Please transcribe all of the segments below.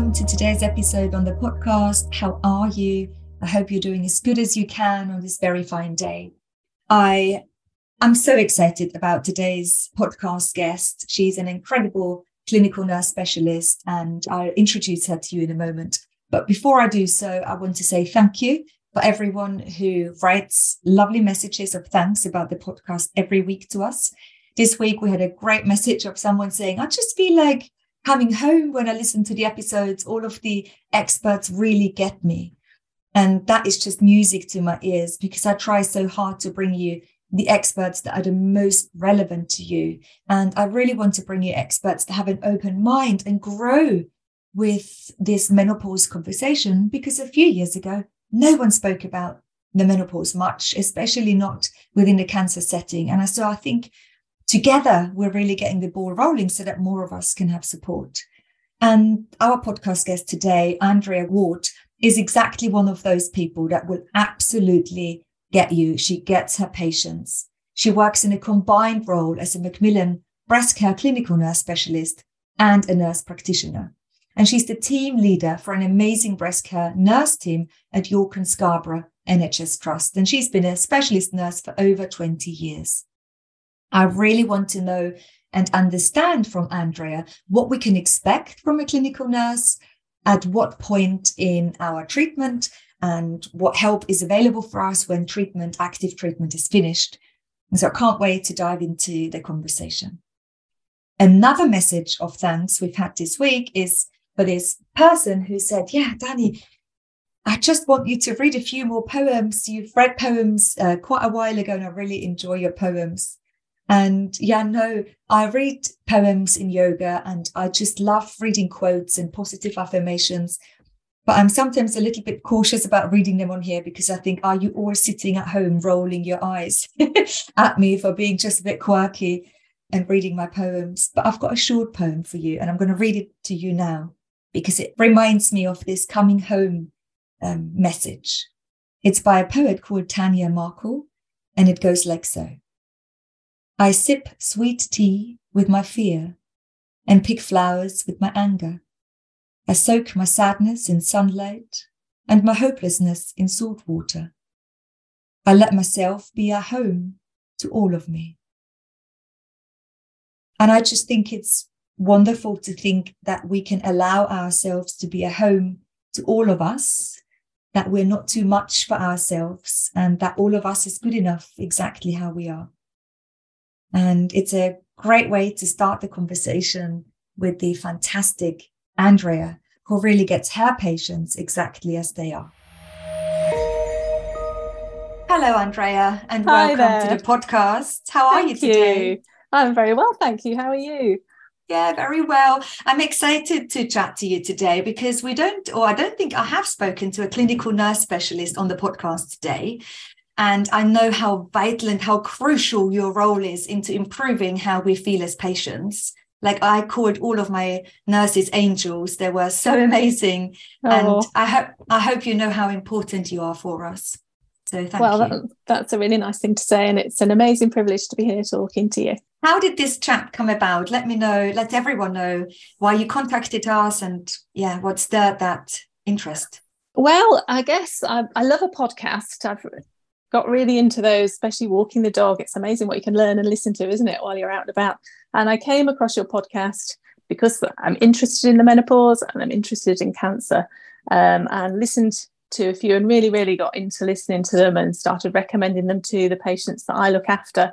Welcome to today's episode on the podcast. How are you? I hope you're doing as good as you can on this very fine day. I am so excited about today's podcast guest. She's an incredible clinical nurse specialist, and I'll introduce her to you in a moment. But before I do so, I want to say thank you for everyone who writes lovely messages of thanks about the podcast every week to us. This week, we had a great message of someone saying, I just feel like coming home when I listen to the episodes, all of the experts really get me. And that is just music to my ears because I try so hard to bring you the experts that are the most relevant to you. And I really want to bring you experts that have an open mind and grow with this menopause conversation because a few years ago, no one spoke about the menopause much, especially not within the cancer setting. And so I think together we're really getting the ball rolling so that more of us can have support. And our podcast guest today, Andrea Ward, is exactly one of those people that will absolutely get you. She gets her patients. She works in a combined role as a Macmillan breast care clinical nurse specialist and a nurse practitioner. And she's the team leader for an amazing breast care nurse team at York and Scarborough NHS Trust. And she's been a specialist nurse for over 20 years. I really want to know and understand from Andrea what we can expect from a clinical nurse, at what point in our treatment, and what help is available for us when treatment, active treatment is finished. And so I can't wait to dive into the conversation. Another message of thanks we've had this week is for this person who said, Yeah, Dani, I just want you to read a few more poems. You've read poems uh, quite a while ago, and I really enjoy your poems. And yeah, no, I read poems in yoga and I just love reading quotes and positive affirmations. But I'm sometimes a little bit cautious about reading them on here because I think, are you all sitting at home rolling your eyes at me for being just a bit quirky and reading my poems? But I've got a short poem for you and I'm going to read it to you now because it reminds me of this coming home um, message. It's by a poet called Tanya Markul and it goes like so. I sip sweet tea with my fear and pick flowers with my anger. I soak my sadness in sunlight and my hopelessness in salt water. I let myself be a home to all of me. And I just think it's wonderful to think that we can allow ourselves to be a home to all of us, that we're not too much for ourselves, and that all of us is good enough exactly how we are. And it's a great way to start the conversation with the fantastic Andrea, who really gets her patients exactly as they are. Hello, Andrea, and Hi welcome there. to the podcast. How are you today? you. I'm very well, thank you. How are you? Yeah, very well. I'm excited to chat to you today because we don't, or I don't think I have spoken to a clinical nurse specialist on the podcast today. And I know how vital and how crucial your role is into improving how we feel as patients. Like I called all of my nurses angels. They were so amazing. Oh, And I hope I hope you know how important you are for us. So thank well, you. that, that's a really nice thing to say, and it's an amazing privilege to be here talking to you. How did this chat come about? Let me know, let everyone know why you contacted us and yeah, what stirred that interest. Well, I guess I, I love a podcast. I've got really into those, especially walking the dog. It's amazing what you can learn and listen to, isn't it, while you're out and about? And I came across your podcast because I'm interested in the menopause and I'm interested in cancer um, and listened to a few and really, really got into listening to them and started recommending them to the patients that I look after.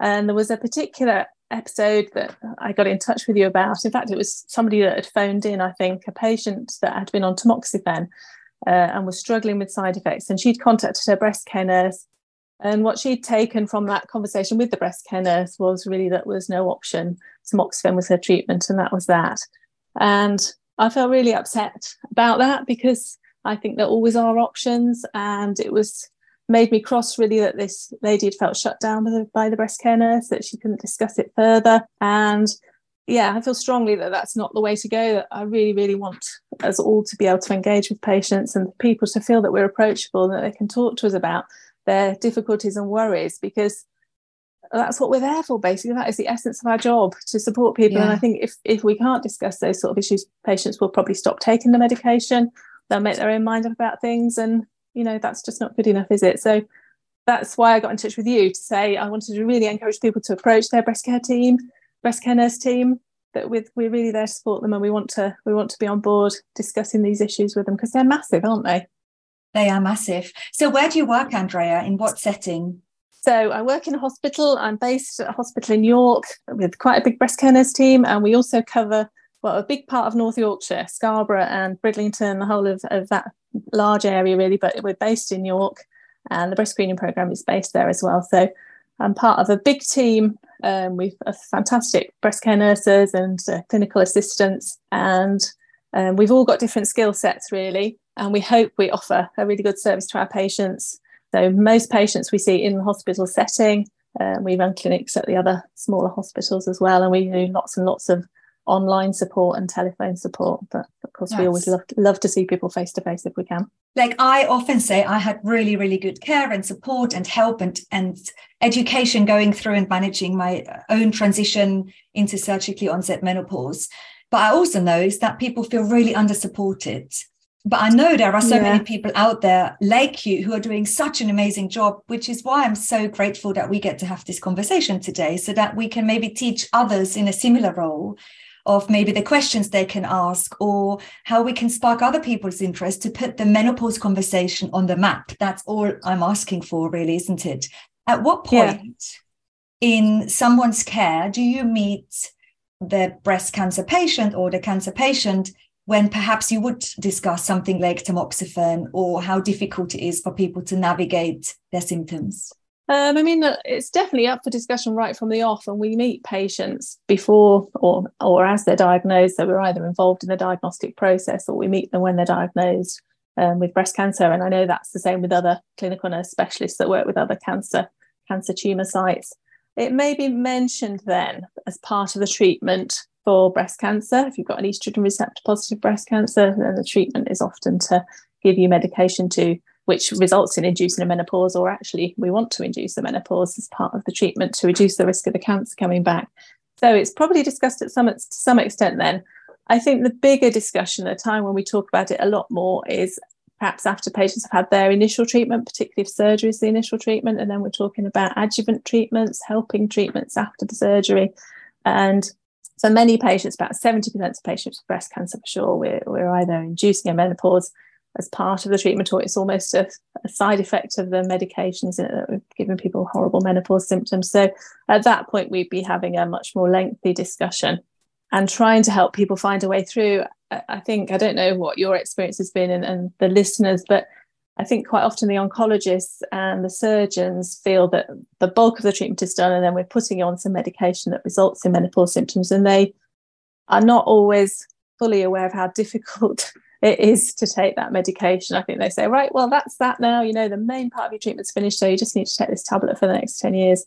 And there was a particular episode that I got in touch with you about. In fact, it was somebody that had phoned in, I think, a patient that had been on tamoxifen uh, and was struggling with side effects. And she'd contacted her breast care nurse. And what she'd taken from that conversation with the breast care nurse was really that was no option. Tamoxifen was her treatment, and that was that. And I felt really upset about that because I think there always are options. And it was made me cross really that this lady had felt shut down by the, by the breast care nurse, that she couldn't discuss it further. And yeah, I feel strongly that that's not the way to go. That I really, really want us all to be able to engage with patients and people to feel that we're approachable and that they can talk to us about their difficulties and worries because that's what we're there for basically that is the essence of our job to support people yeah. and i think if if we can't discuss those sort of issues patients will probably stop taking the medication they'll make their own mind up about things and you know that's just not good enough is it so that's why i got in touch with you to say i wanted to really encourage people to approach their breast care team breast care nurse team that with we're really there to support them and we want to we want to be on board discussing these issues with them because they're massive aren't they they are massive so where do you work andrea in what setting so I work in a hospital. I'm based at a hospital in York with quite a big breast care nurse team, and we also cover well a big part of North Yorkshire, Scarborough and Bridlington, the whole of, of that large area really, but we're based in York and the breast screening program is based there as well. So I'm part of a big team um, with fantastic breast care nurses and uh, clinical assistants, and um, we've all got different skill sets really. And we hope we offer a really good service to our patients. So most patients we see in the hospital setting. Um, we run clinics at the other smaller hospitals as well, and we do lots and lots of online support and telephone support. But of course, yes. we always love to, love to see people face to face if we can. Like I often say, I had really, really good care and support and help and and education going through and managing my own transition into surgically onset menopause. But I also know is that people feel really under supported. But I know there are so yeah. many people out there like you who are doing such an amazing job, which is why I'm so grateful that we get to have this conversation today so that we can maybe teach others in a similar role of maybe the questions they can ask or how we can spark other people's interest to put the menopause conversation on the map. That's all I'm asking for, really, isn't it? At what point yeah. in someone's care do you meet the breast cancer patient or the cancer patient when perhaps you would discuss something like tamoxifen or how difficult it is for people to navigate their symptoms? Um, I mean, it's definitely up for discussion right from the off, and we meet patients before or or as they're diagnosed. So we're either involved in the diagnostic process or we meet them when they're diagnosed um, with breast cancer. And I know that's the same with other clinical nurse specialists that work with other cancer cancer tumor sites. It may be mentioned then as part of the treatment for breast cancer. If you've got an estrogen receptor positive breast cancer, then the treatment is often to give you medication to which results in inducing a menopause, or actually, we want to induce a menopause as part of the treatment to reduce the risk of the cancer coming back. So it's probably discussed at some to some extent. Then, I think the bigger discussion the time when we talk about it a lot more is perhaps after patients have had their initial treatment, particularly if surgery is the initial treatment, and then we're talking about adjuvant treatments, helping treatments after the surgery, and so many patients, about 70% of patients with breast cancer for sure, we're, we're either inducing a menopause as part of the treatment, or it's almost a, a side effect of the medications that we're giving people horrible menopause symptoms. So at that point, we'd be having a much more lengthy discussion and trying to help people find a way through. I think, I don't know what your experience has been and, and the listeners, but I think quite often the oncologists and the surgeons feel that the bulk of the treatment is done and then we're putting on some medication that results in menopause symptoms. And they are not always fully aware of how difficult it is to take that medication. I think they say, right, well, that's that now. You know, the main part of your treatment's finished, so you just need to take this tablet for the next 10 years.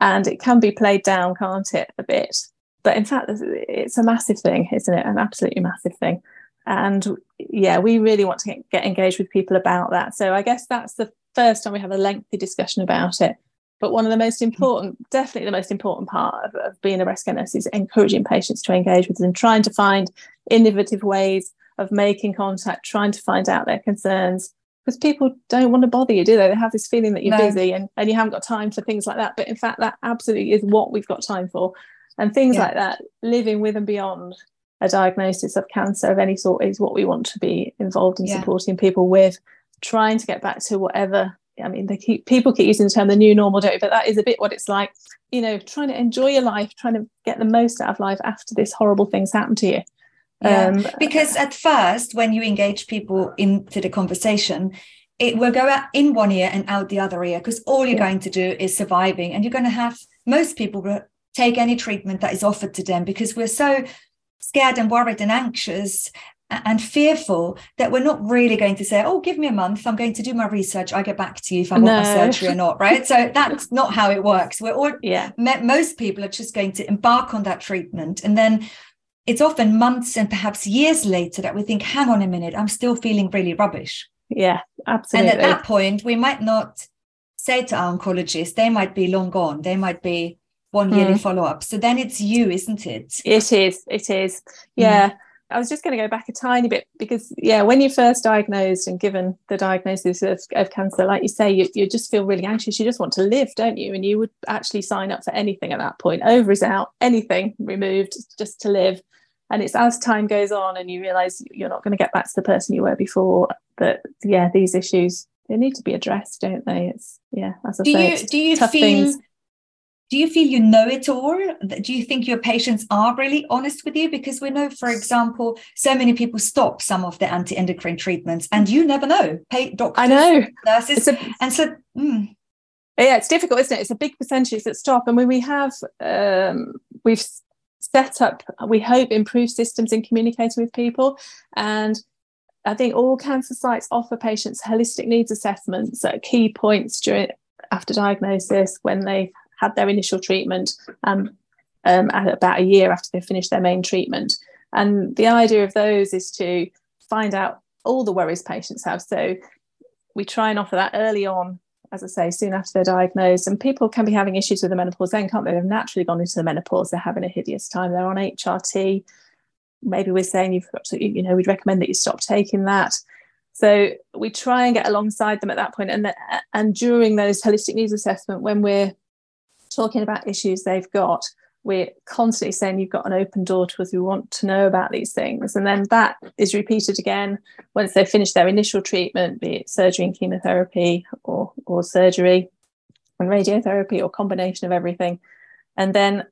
And it can be played down, can't it, a bit? But in fact, it's a massive thing, isn't it? An absolutely massive thing. And yeah, we really want to get, engaged with people about that. So I guess that's the first time we have a lengthy discussion about it. But one of the most important, definitely the most important part of, of being a breast nurse is encouraging patients to engage with and trying to find innovative ways of making contact, trying to find out their concerns, because people don't want to bother you, do they? They have this feeling that you're no. busy and, and you haven't got time for things like that. But in fact, that absolutely is what we've got time for. And things yeah. like that, living with and beyond a diagnosis of cancer of any sort, is what we want to be involved in yeah. supporting people with, trying to get back to whatever. I mean, they keep people keep using the term the new normal, don't but that is a bit what it's like. You know, trying to enjoy your life, trying to get the most out of life after this horrible thing's happened to you. Yeah, um, because at first, when you engage people into the conversation, it will go out in one ear and out the other ear because all you're yeah. going to do is surviving, and you're going to have most people will take any treatment that is offered to them because we're so scared and worried and anxious and fearful that we're not really going to say, "Oh, give me a month. I'm going to do my research. I get back to you if I no. want my surgery or not." Right? So that's not how it works. We're all yeah. Most people are just going to embark on that treatment, and then it's often months and perhaps years later that we think, hang on a minute, I'm still feeling really rubbish. Yeah, absolutely. And at that point, we might not say to our oncologist, they might be long gone. They might be one yearly mm. follow up. So then it's you, isn't it? It is. It is. Yeah. Mm. I was just going to go back a tiny bit because, yeah, when you're first diagnosed and given the diagnosis of, of cancer, like you say, you, you just feel really anxious. You just want to live, don't you? And you would actually sign up for anything at that point. Ovaries out, anything removed just to live and it's as time goes on and you realize you're not going to get back to the person you were before that yeah these issues they need to be addressed don't they? It's yeah as I do say, you do you feel things. do you feel you know it all? Do you think your patients are really honest with you? Because we know for example so many people stop some of the anti-endocrine treatments and you never know. Pay doctors i know. nurses a, and so mm. yeah it's difficult isn't it? It's a big percentage that stop. And when we have um, we've set up, we hope, improved systems in communicating with people. And I think all cancer sites offer patients holistic needs assessments at key points during after diagnosis when they've had their initial treatment um, um, about a year after they've finished their main treatment. And the idea of those is to find out all the worries patients have. So we try and offer that early on as I say, soon after they're diagnosed. And people can be having issues with the menopause then, can't they? They've naturally gone into the menopause, they're having a hideous time, they're on HRT. Maybe we're saying you've got to, you know, we'd recommend that you stop taking that. So we try and get alongside them at that point. And, the, and during those holistic needs assessment, when we're talking about issues they've got, we're constantly saying you've got an open door to us. We want to know about these things. And then that is repeated again once they've finished their initial treatment, be it surgery and chemotherapy or, or surgery and radiotherapy or combination of everything. And then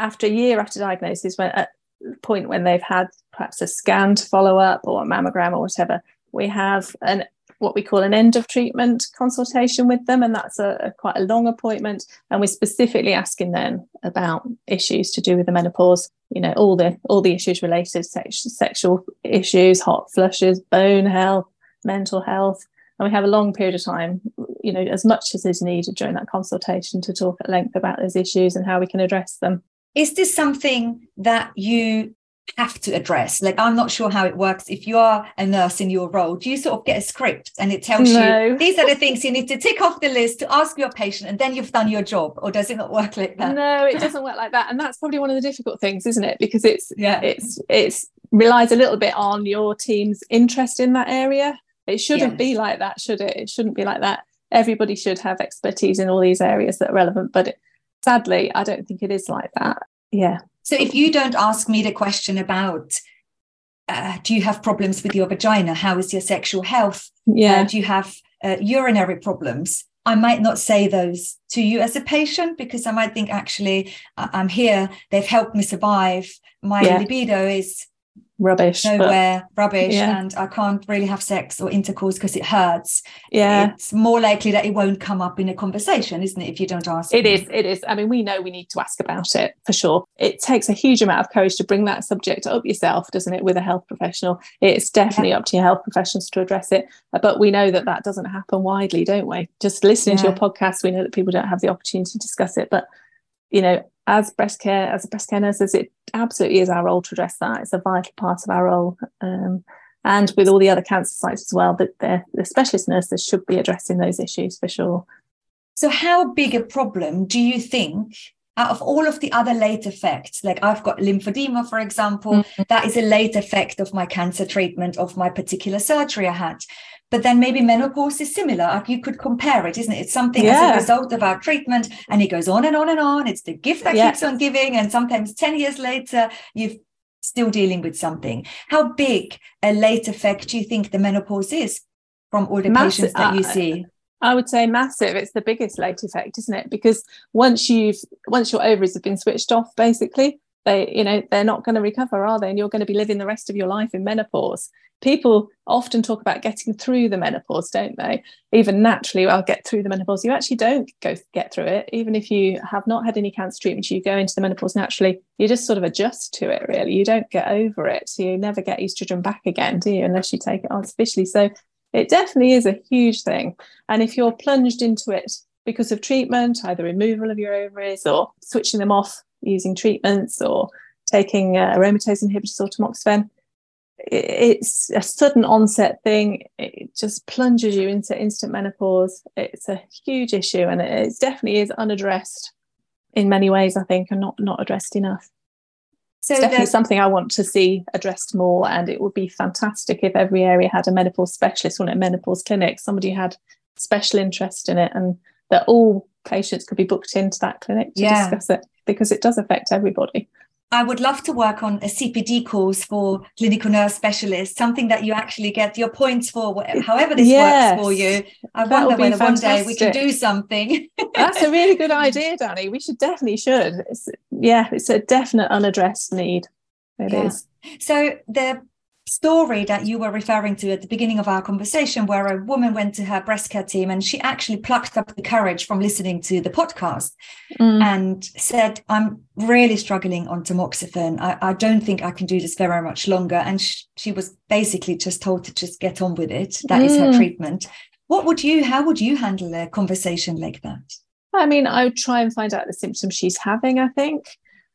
after a year after diagnosis, when at the point when they've had perhaps a scan to follow up or a mammogram or whatever, we have an what we call an end of treatment consultation with them, and that's a, a, quite a long appointment. And we're specifically asking them about issues to do with the menopause. You know, all the all the issues related, sex, sexual issues, hot flushes, bone health, mental health, and we have a long period of time. You know, as much as is needed during that consultation to talk at length about those issues and how we can address them. Is this something that you have to address? Like, I'm not sure how it works. If you are a nurse in your role, do you sort of get a script and it tells no. you these are the things you need to tick off the list to ask your patient and then you've done your job? Or does it not work like that? No, it doesn't work like that. And that's probably one of the difficult things, isn't it? Because it's, yeah, it's, it's, relies a little bit on your team's interest in that area. It shouldn't yeah. be like that, should it? It shouldn't be like that. Everybody should have expertise in all these areas that are relevant, but it, sadly, I don't think it is like that. Yeah. So if you don't ask me the question about uh, do you have problems with your vagina? How is your sexual health? Yeah. Uh, do you have uh, urinary problems? I might not say those to you as a patient because I might think actually I'm here. They've helped me survive. My yeah. libido is rubbish nowhere but, rubbish yeah. and i can't really have sex or intercourse because it hurts yeah it's more likely that it won't come up in a conversation isn't it if you don't ask It me. is. it is i mean we know we need to ask about it for sure it takes a huge amount of courage to bring that subject up yourself doesn't it with a health professional it's definitely yeah. up to your health professionals to address it uh, but we know that that doesn't happen widely don't we just listening yeah. to your podcast we know that people don't have the opportunity to discuss it but you know as breast care, as a breast care nurses, it absolutely is our role to address that. It's a vital part of our role. Um, and with all the other cancer sites as well, that the specialist nurses should be addressing those issues for sure. So, how big a problem do you think out of all of the other late effects, like I've got lymphedema, for example, mm-hmm. that is a late effect of my cancer treatment, of my particular surgery I had. But then maybe menopause is similar. Like you could compare it, isn't it? It's something yeah. as a result of our treatment, and it goes on and on and on. It's the gift that keeps on giving, and sometimes 10 years later, you've still dealing with something. How big a late effect do you think the menopause is from all the Massive, patients that you uh, see? I would say massive. It's the biggest late effect, isn't it? Because once you've once your ovaries have been switched off, basically, they you know they're not going to recover, are they? And you're going to be living the rest of your life in menopause. People often talk about getting through the menopause, don't they? Even naturally, I'll get through the menopause. You actually don't go get through it. Even if you have not had any cancer treatment, you go into the menopause naturally. You just sort of adjust to it. Really, you don't get over it. So you never get estrogen back again, do you? Unless you take it artificially. So it definitely is a huge thing. And if you're plunged into it because of treatment, either removal of your ovaries or switching them off using treatments or taking uh, aromatase inhibitors or tamoxifen, it's a sudden onset thing. It just plunges you into instant menopause. It's a huge issue, and it definitely is unaddressed in many ways. I think, and not not addressed enough. So it's definitely something I want to see addressed more, and it would be fantastic if every area had a menopause specialist or a menopause clinic. Somebody had special interest in it, and that all patients could be booked into that clinic to yeah. discuss it because it does affect everybody. I would love to work on a CPD course for clinical nurse specialists, something that you actually get your points for, however this yes, works for you. I wonder whether fantastic. one day we can do something. That's a really good idea, Dani. We should definitely should. It's, yeah, it's a definite unaddressed need. It yeah. is. So the story that you were referring to at the beginning of our conversation, where a woman went to her breast care team and she actually plucked up the courage from listening to the podcast mm. and said, I'm really struggling on tamoxifen. I, I, don't think I can do this very much longer. And sh- she was basically just told to just get on with it. That mm. is her mm. treatment. What would you, how would you handle a conversation like that? I mean, I would try and find out the symptoms she's having, I think.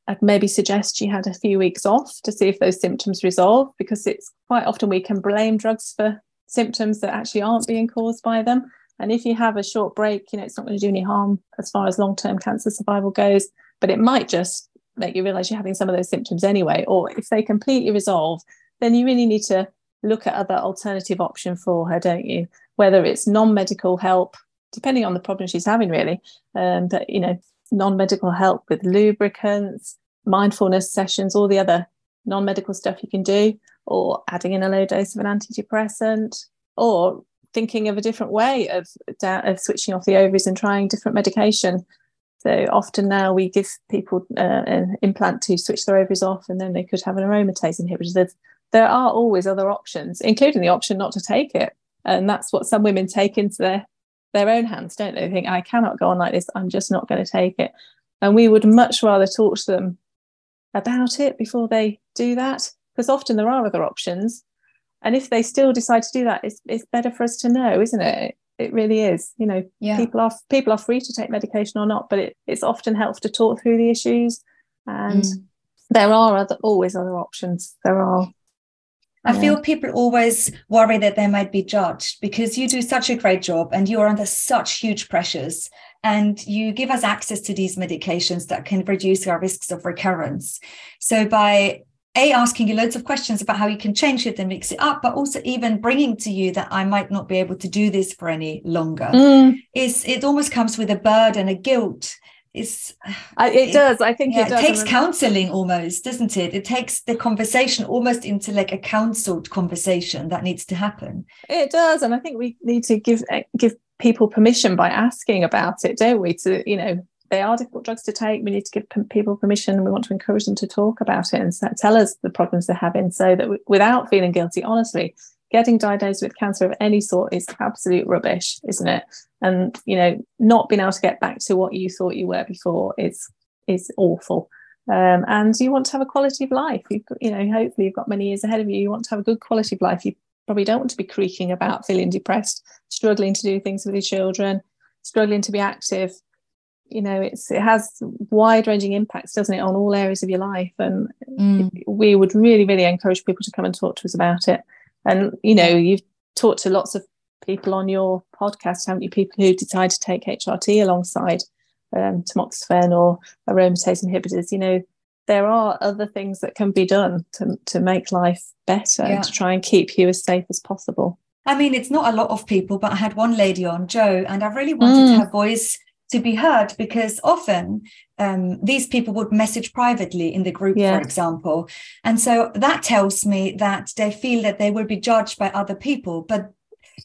I'd maybe suggest she had a few weeks off to see if those symptoms resolve because it's quite often we can blame drugs for symptoms that actually aren't being caused by them. And if you have a short break, you know, it's not going to do any harm as far as long term cancer survival goes, but it might just make you realize you're having some of those symptoms anyway. Or if they completely resolve, then you really need to look at other alternative option for her, don't you? Whether it's non medical help, depending on the problem she's having, really. Um, but, you know, non medical help with lubricants, mindfulness sessions, all the other non medical stuff you can do, or adding in a low dose of an antidepressant, or thinking of a different way of, of switching off the ovaries and trying different medication. So often now we give people uh, an implant to switch their ovaries off, and then they could have an aromatase inhibitor. There's, there are always other options, including the option not to take it, and that's what some women take into their their own hands, don't they? They think, I cannot go on like this. I'm just not going to take it. And we would much rather talk to them about it before they do that, because often there are other options. And if they still decide to do that, it's, it's better for us to know, isn't it? It really is. You know, yeah. people are people are free to take medication or not, but it, it's often helpful to talk through the issues. And mm. there are other always other options. There are I feel people always worry that they might be judged because you do such a great job and you are under such huge pressures and you give us access to these medications that can reduce our risks of recurrence. So by a asking you loads of questions about how you can change it and mix it up, but also even bringing to you that I might not be able to do this for any longer mm. is it almost comes with a burden, a guilt it, it does. I think yeah, it, it takes counseling almost doesn't it? It takes the conversation almost into like a counseled conversation that needs to happen. It does and i think we need to give eh, give people permission by asking about it don't we to you know they are difficult drugs to take. We need to give people permission and we want to encourage them to talk about it and tell us the problems they're having so that we, without feeling guilty honestly getting diagnosed with cancer of any sort is absolute rubbish, isn't it? And you know, not being able to get back to what you thought you were before is is awful. Um, and you want to have a quality of life. You've got, you know, hopefully you've got many years ahead of you. You want to have a good quality of life. You probably don't want to be creaking about, feeling depressed, struggling to do things with your children, struggling to be active. You know, it's it has wide ranging impacts, doesn't it, on all areas of your life. And mm. we would really, really encourage people to come and talk to us about it. And you know, you've talked to lots of people on your podcast, haven't you? People who decide to take HRT alongside um, tamoxifen or aromatase inhibitors. You know, there are other things that can be done to to make life better yeah. to try and keep you as safe as possible. I mean, it's not a lot of people, but I had one lady on, Joe, and I really wanted mm. her voice to be heard because often um, these people would message privately in the group, yeah. for example. And so that tells me that they feel that they will be judged by other people. But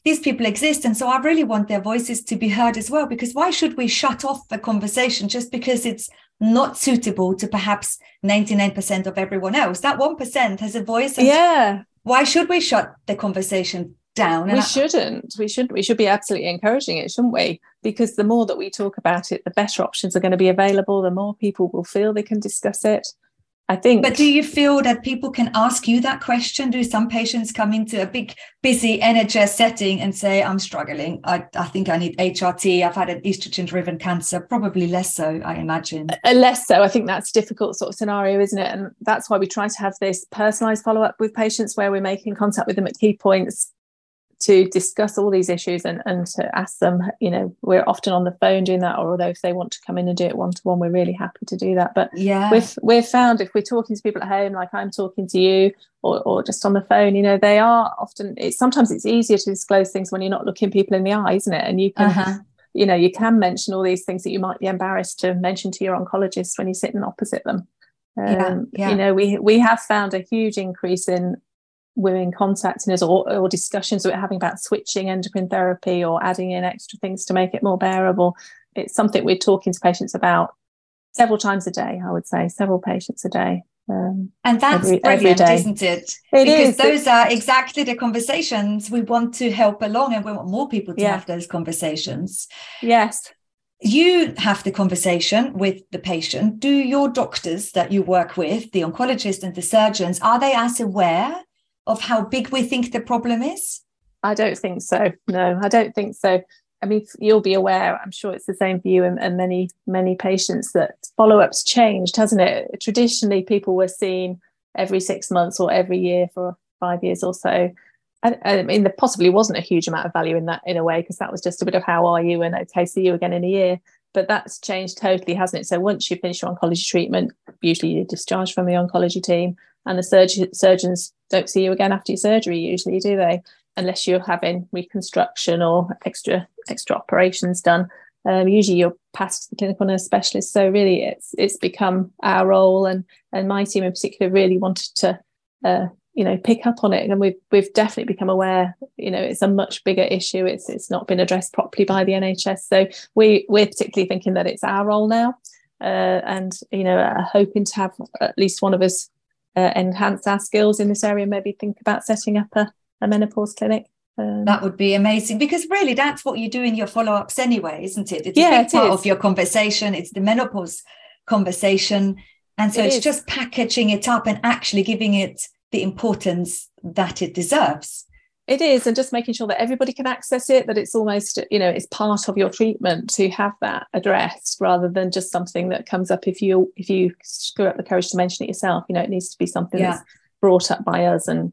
these people exist. And so I really want their voices to be heard as well, because why should we shut off the conversation just because it's not suitable to perhaps 99% of everyone else? That 1% has a voice. yeah. Why should we shut the conversation down. we I, shouldn't. We shouldn't. We should be absolutely encouraging it, shouldn't we? Because the more that we talk about it, the better options are going to be available. The more people will feel they can discuss it. I think. But do you feel that people can ask you that question? Do some patients come into a big, busy NHS setting and say, I'm struggling. I, I think I need HRT. I've had an estrogen driven cancer. Probably less so, I imagine. Uh, less so. I think that's a difficult sort of scenario, isn't it? And that's why we try to have this personalized follow up with patients where we're making contact with them at key points to discuss all these issues and, and to ask them, you know, we're often on the phone doing that, or although if they want to come in and do it one to one, we're really happy to do that. But yeah, we've we've found if we're talking to people at home, like I'm talking to you, or, or just on the phone, you know, they are often it's sometimes it's easier to disclose things when you're not looking people in the eye, isn't it? And you can uh-huh. you know, you can mention all these things that you might be embarrassed to mention to your oncologist when you're sitting opposite them. Um, yeah, yeah. You know, we we have found a huge increase in women contacting us or, or discussions that we're having about switching endocrine therapy or adding in extra things to make it more bearable. It's something we're talking to patients about several times a day, I would say, several patients a day. Um, and that's every, brilliant, every isn't it? it because is. those are exactly the conversations we want to help along and we want more people to yeah. have those conversations. Yes. You have the conversation with the patient. Do your doctors that you work with, the oncologists and the surgeons, are they as aware of how big we think the problem is? I don't think so. No, I don't think so. I mean, you'll be aware, I'm sure it's the same for you and, and many, many patients that follow ups changed, hasn't it? Traditionally, people were seen every six months or every year for five years or so. I, I mean, there possibly wasn't a huge amount of value in that in a way, because that was just a bit of how are you and okay, see you again in a year. But that's changed totally, hasn't it? So once you finish your oncology treatment, usually you're discharged from the oncology team, and the surg- surgeons don't see you again after your surgery usually do they? Unless you're having reconstruction or extra extra operations done. Um, usually you're passed to the clinical nurse specialist. So really it's it's become our role and and my team in particular really wanted to uh, you know pick up on it. And we've we've definitely become aware you know it's a much bigger issue. It's it's not been addressed properly by the NHS so we we're particularly thinking that it's our role now. Uh, and you know uh, hoping to have at least one of us uh, enhance our skills in this area, maybe think about setting up a, a menopause clinic. Um, that would be amazing because really that's what you do in your follow ups anyway, isn't it? It's yeah, a big part is. of your conversation. It's the menopause conversation. And so it it's is. just packaging it up and actually giving it the importance that it deserves it is and just making sure that everybody can access it that it's almost you know it's part of your treatment to have that addressed rather than just something that comes up if you if you screw up the courage to mention it yourself. You know it needs to be something yeah. that's brought up by us. And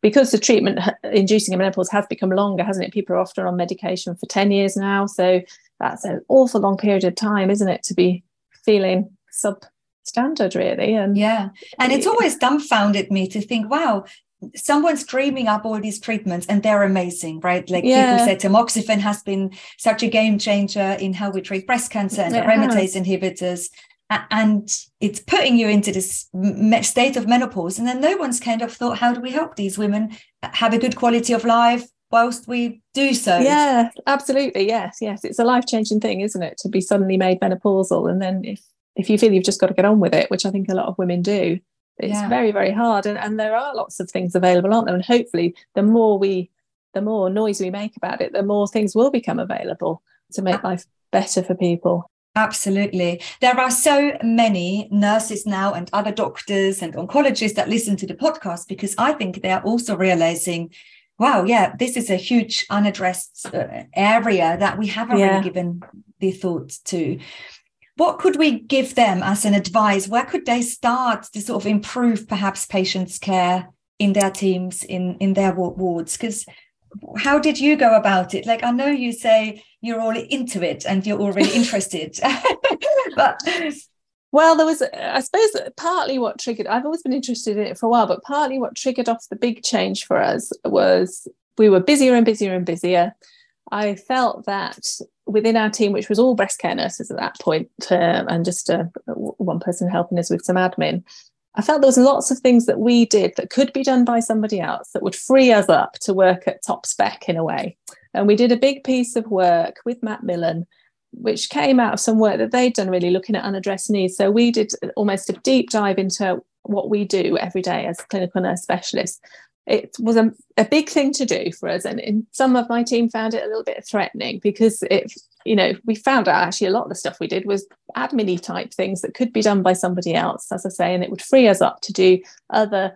because the treatment inducing a menopause has become longer hasn't it? People are often on medication for 10 years now. So that's an awful long period of time isn't it to be feeling substandard really. And yeah. And it's always dumbfounded me to think wow someone's dreaming up all these treatments and they're amazing, right? Like yeah. people said, tamoxifen has been such a game changer in how we treat breast cancer and aromatase inhibitors. And it's putting you into this state of menopause. And then no one's kind of thought, how do we help these women have a good quality of life whilst we do so? Yeah, absolutely. Yes, yes. It's a life changing thing, isn't it? To be suddenly made menopausal. And then if, if you feel you've just got to get on with it, which I think a lot of women do, it's yeah. very very hard and, and there are lots of things available aren't there and hopefully the more we the more noise we make about it the more things will become available to make life better for people Absolutely. There are so many nurses now and other doctors and oncologists that listen to the podcast because I think they are also realizing, wow, yeah, this is a huge unaddressed uh, area that we haven't yeah. really given the thought to what could we give them as an advice? Where could they start to sort of improve perhaps patients' care in their teams, in, in their wards? Because how did you go about it? Like, I know you say you're all into it and you're already interested, but well, there was, I suppose, partly what triggered. I've always been interested in it for a while, but partly what triggered off the big change for us was we were busier and busier and busier. I felt that within our team, which was all breast care nurses at that point, uh, and just uh, one person helping us with some admin, I felt there was lots of things that we did that could be done by somebody else that would free us up to work at top spec in a way. And we did a big piece of work with Macmillan, which came out of some work that they'd done really looking at unaddressed needs. So we did almost a deep dive into what we do every day as clinical nurse specialists. It was a, a big thing to do for us, and, some of my team found it a little bit threatening because it, you know, we found out actually a lot of the stuff we did was admin type things that could be done by somebody else, as I say, and it would free us up to do other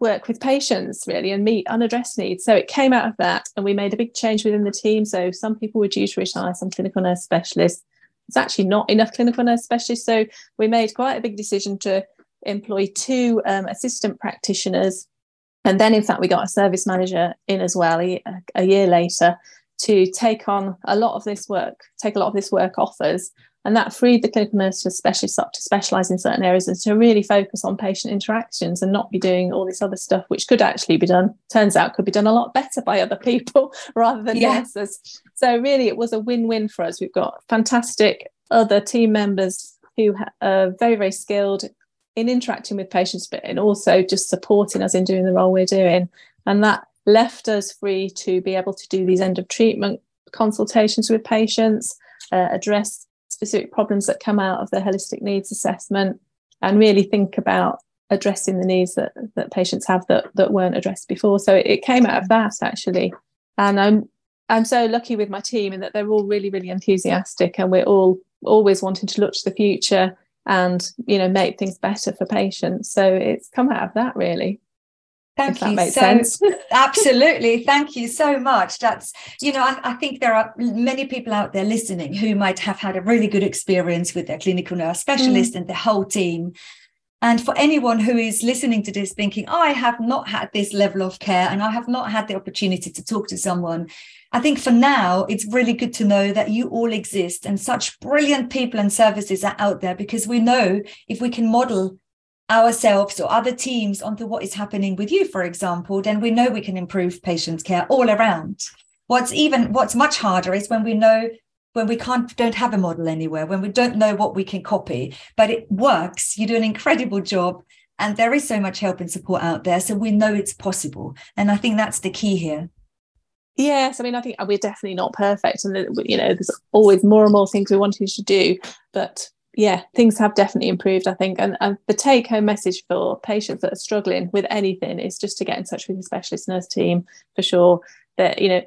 work with patients really and meet unaddressed needs. So it came out of that, and we made a big change within the team. So some people were due to retire, some clinical nurse specialists. It's actually not enough clinical nurse specialists, so we made quite a big decision to employ two um, assistant practitioners. And then, in fact, we got a service manager in as well a, a year later to take on a lot of this work, take a lot of this work off us and that freed the clinical nurse specialists up to specialise in certain areas and to really focus on patient interactions and not be doing all this other stuff, which could actually be done, turns out, could be done a lot better by other people rather than yeah. nurses. So, really, it was a win win for us. We've got fantastic other team members who are very, very skilled in interacting with patients, but in also just supporting us in doing the role we're doing. And that left us free to be able to do these end of treatment consultations with patients, uh, address specific problems that come out of the holistic needs assessment and really think about addressing the needs that, that patients have that, that weren't addressed before. So it, it came out of that actually. And I'm I'm so lucky with my team in that they're all really, really enthusiastic and we're all always wanting to look to the future and you know make things better for patients. So it's come out of that really. Thank you. so, sense. absolutely. Thank you so much. That's, you know, I, I, think there are many people out there listening who might have had a really good experience with their clinical nurse specialist mm. and the whole team. And for anyone who is listening to this thinking, oh, I have not had this level of care and I have not had the opportunity to talk to someone, I think for now, it's really good to know that you all exist and such brilliant people and services are out there because we know if we can model ourselves or other teams onto what is happening with you, for example, then we know we can improve patients' care all around. What's even what's much harder is when we know when we can't don't have a model anywhere, when we don't know what we can copy, but it works. You do an incredible job. And there is so much help and support out there. So we know it's possible. And I think that's the key here. Yes, I mean, I think we're definitely not perfect, and uh, you know, there's always more and more things we want to do. But yeah, things have definitely improved, I think. And, and the take home message for patients that are struggling with anything is just to get in touch with your specialist nurse team for sure. That, you know,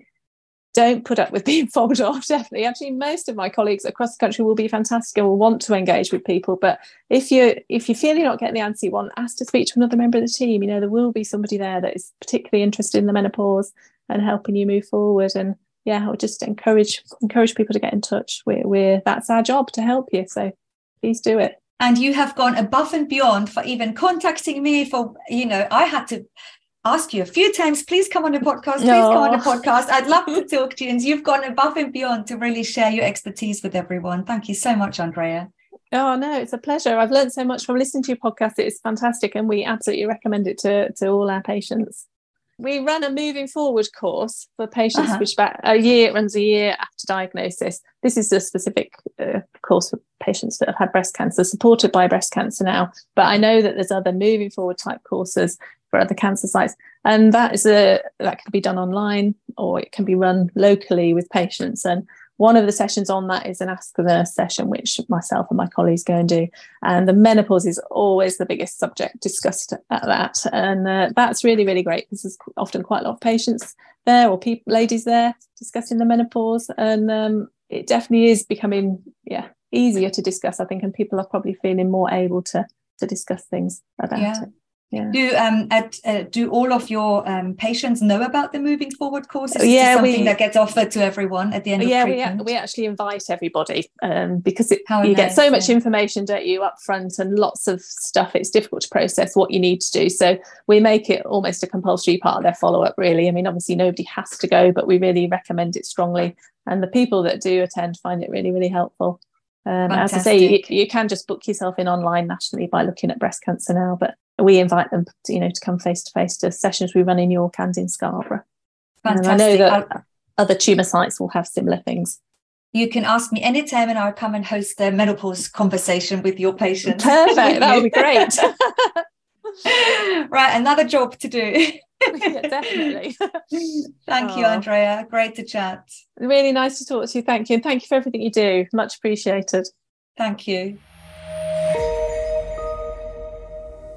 don't put up with being fobbed off, definitely. Actually, most of my colleagues across the country will be fantastic and will want to engage with people. But if you if you feel you're not getting the answer you want, ask to speak to another member of the team. You know, there will be somebody there that is particularly interested in the menopause and helping you move forward. And yeah, I would just encourage encourage people to get in touch. We're, we're that's our job to help you. So please do it and you have gone above and beyond for even contacting me for you know i had to ask you a few times please come on the podcast please no. come on the podcast i'd love to talk to you and you've gone above and beyond to really share your expertise with everyone thank you so much andrea Oh no, it's a pleasure. I've learned so much from listening to your podcast. It is fantastic, and we absolutely recommend it to, to all our patients we run a moving forward course for patients uh-huh. which about a year runs a year after diagnosis this is a specific uh, course for patients that have had breast cancer supported by breast cancer now but i know that there's other moving forward type courses for other cancer sites and that is a that can be done online or it can be run locally with patients and one of the sessions on that is an Ask the Nurse session, which myself and my colleagues go and do. And the menopause is always the biggest subject discussed at that. And uh, that's really, really great because there's often quite a lot of patients there or people, ladies there discussing the menopause. And um, it definitely is becoming, yeah, easier to discuss, I think, and people are probably feeling more able to to discuss things about yeah. it. Yeah. Do um at, uh, do all of your um, patients know about the moving forward courses? Yeah, something we, that gets offered to everyone at the end. Yeah, we we actually invite everybody um, because it, you nice, get so much yeah. information, don't you, up front and lots of stuff. It's difficult to process what you need to do, so we make it almost a compulsory part of their follow up. Really, I mean, obviously nobody has to go, but we really recommend it strongly, and the people that do attend find it really really helpful. Um, as I say, you, you, can just book yourself in online nationally by looking at breast cancer now, but we invite them, to, you know, to come face to face to sessions we run in York and in Scarborough. Fantastic. And I know that I'll, other tumour sites will have similar things. You can ask me anytime and I'll come and host a menopause conversation with your patients. Perfect. that would be great. right, another job to do. yeah, definitely. Thank you, Andrea. Great to chat. Really nice to talk to you. Thank you. And thank you for everything you do. Much appreciated. Thank you.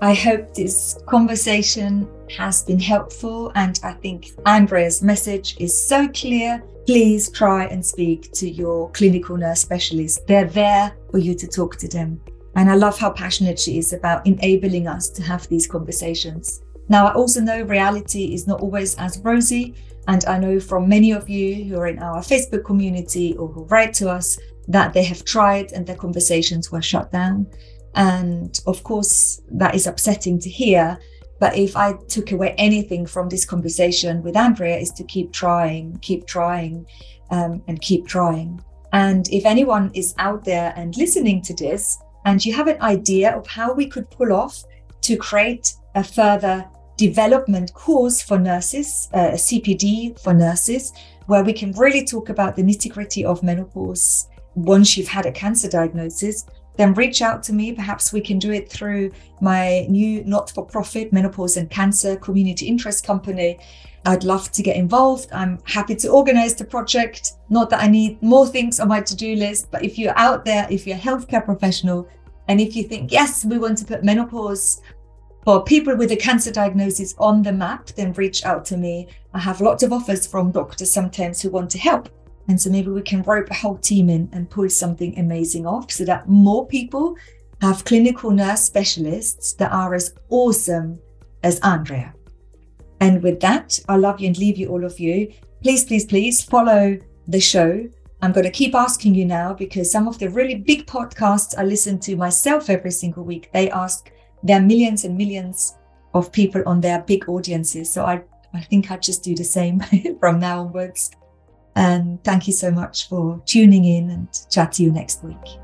I hope this conversation has been helpful, and I think Andrea's message is so clear. Please try and speak to your clinical nurse specialist. They're there for you to talk to them. And I love how passionate she is about enabling us to have these conversations. Now, I also know reality is not always as rosy. And I know from many of you who are in our Facebook community or who write to us that they have tried and their conversations were shut down. And of course, that is upsetting to hear. But if I took away anything from this conversation with Andrea, is to keep trying, keep trying, um, and keep trying. And if anyone is out there and listening to this and you have an idea of how we could pull off to create a further development course for nurses, uh, a CPD for nurses, where we can really talk about the nitty gritty of menopause once you've had a cancer diagnosis, then reach out to me. Perhaps we can do it through my new not for profit menopause and cancer community interest company. I'd love to get involved. I'm happy to organize the project. Not that I need more things on my to do list, but if you're out there, if you're a healthcare professional, and if you think, yes, we want to put menopause for people with a cancer diagnosis on the map, then reach out to me. I have lots of offers from doctors sometimes who want to help. And so maybe we can rope a whole team in and pull something amazing off so that more people have clinical nurse specialists that are as awesome as Andrea. And with that, I love you and leave you, all of you. Please, please, please follow the show. I'm going to keep asking you now because some of the really big podcasts I listen to myself every single week, they ask their millions and millions of people on their big audiences. So I, I think I just do the same from now onwards. And thank you so much for tuning in and chat to you next week.